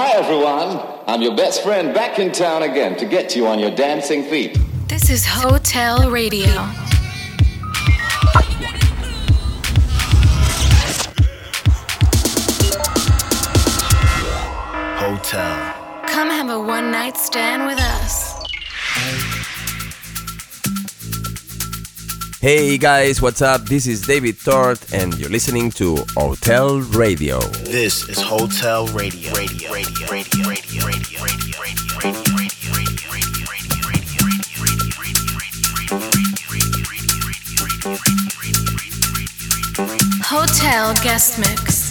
Hi, everyone. I'm your best friend back in town again to get you on your dancing feet. This is Hotel Radio. Hotel. Come have a one night stand with us. Hey guys, what's up? This is David Tort, and you're listening to Hotel Radio. This is Hotel Radio. Radio. Radio. Radio. Radio. Radio. Radio. Radio. Hotel guest mix.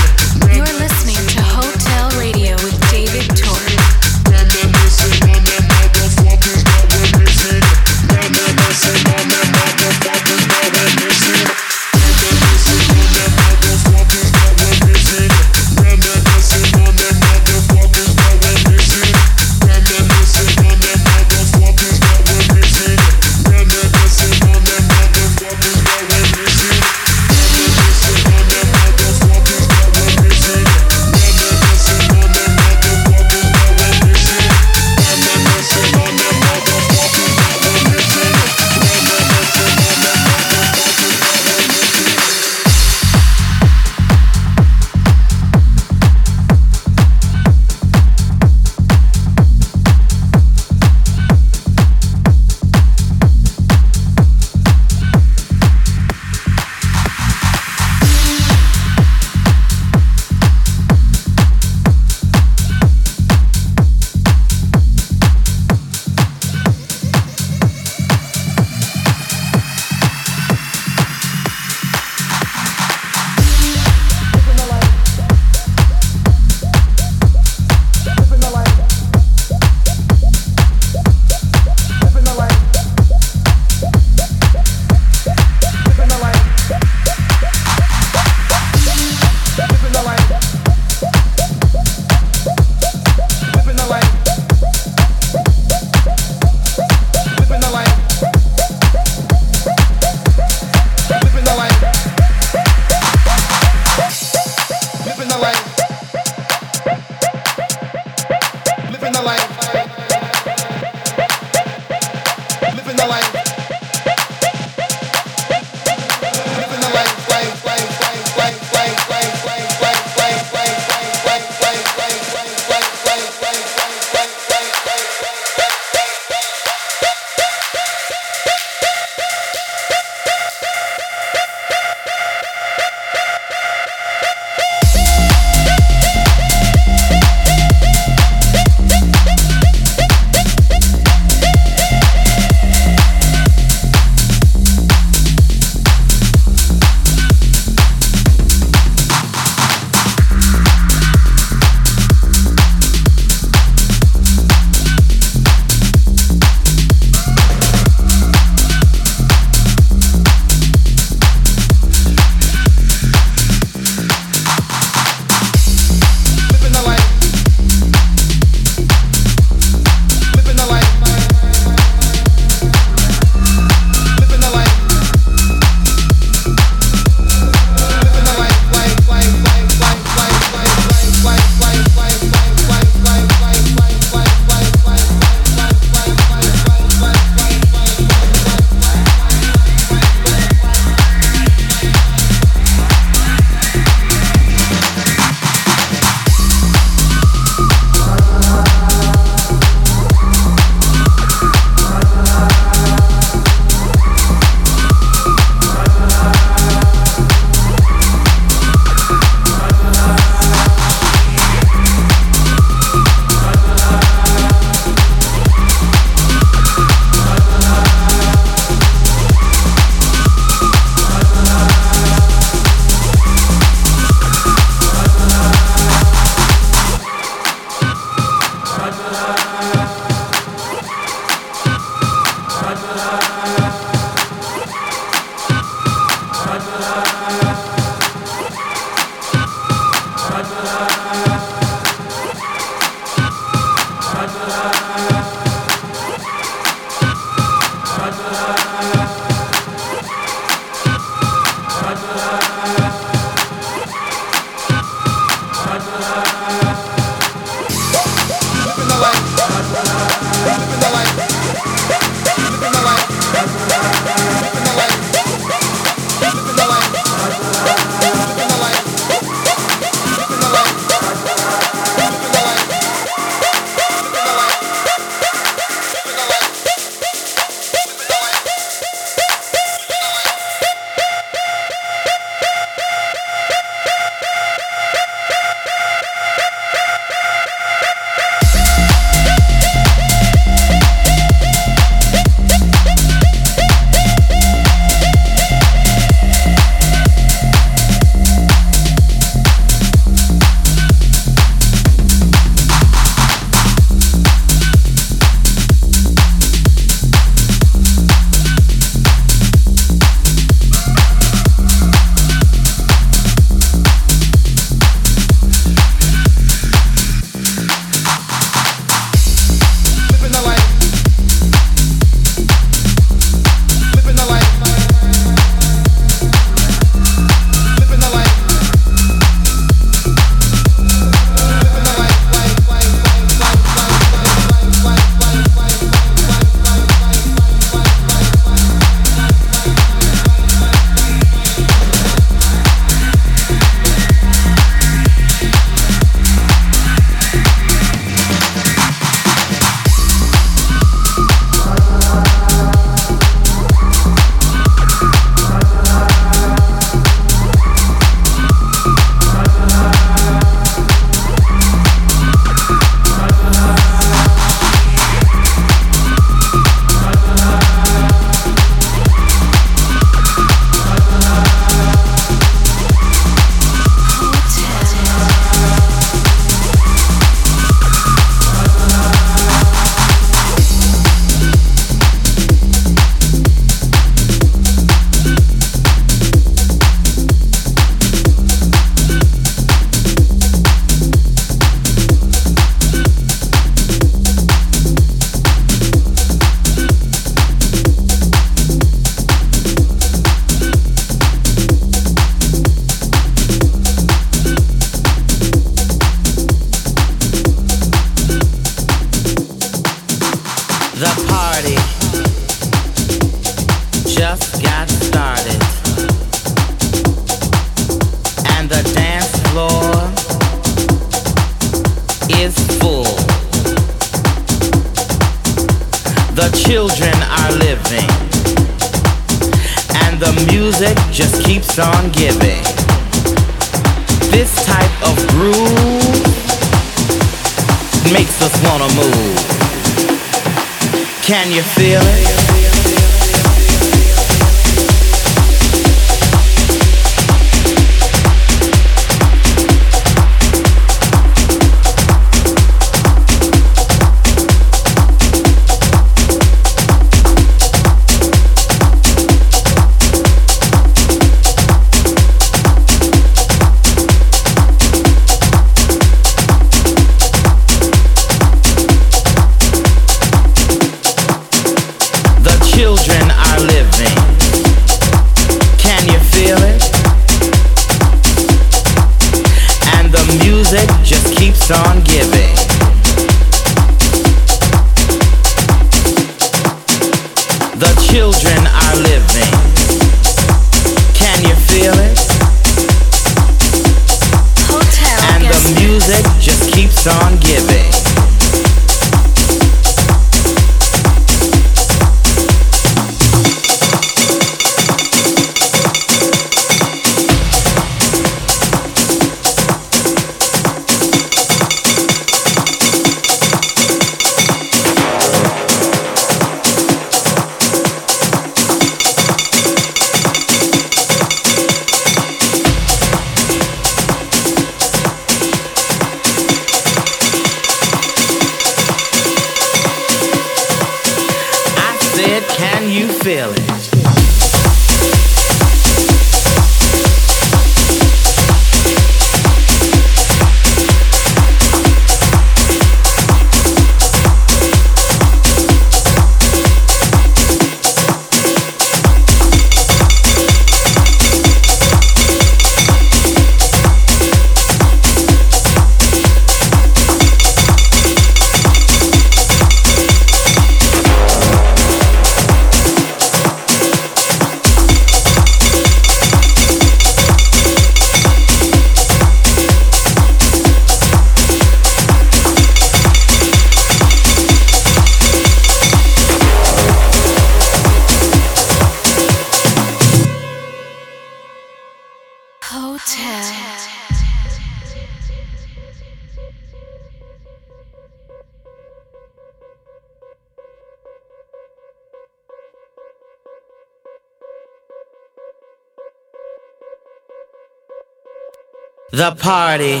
The party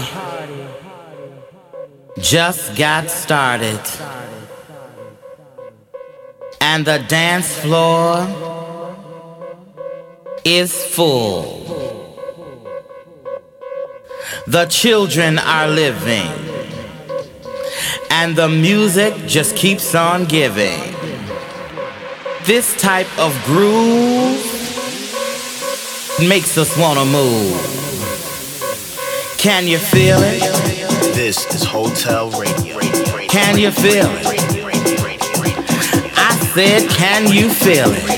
just got started. And the dance floor is full. The children are living. And the music just keeps on giving. This type of groove makes us wanna move. Can you feel it? This is Hotel Radio. Can you feel it? I said, can you feel it?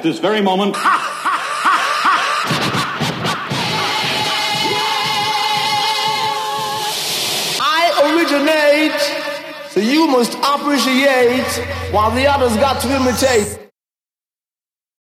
At this very moment.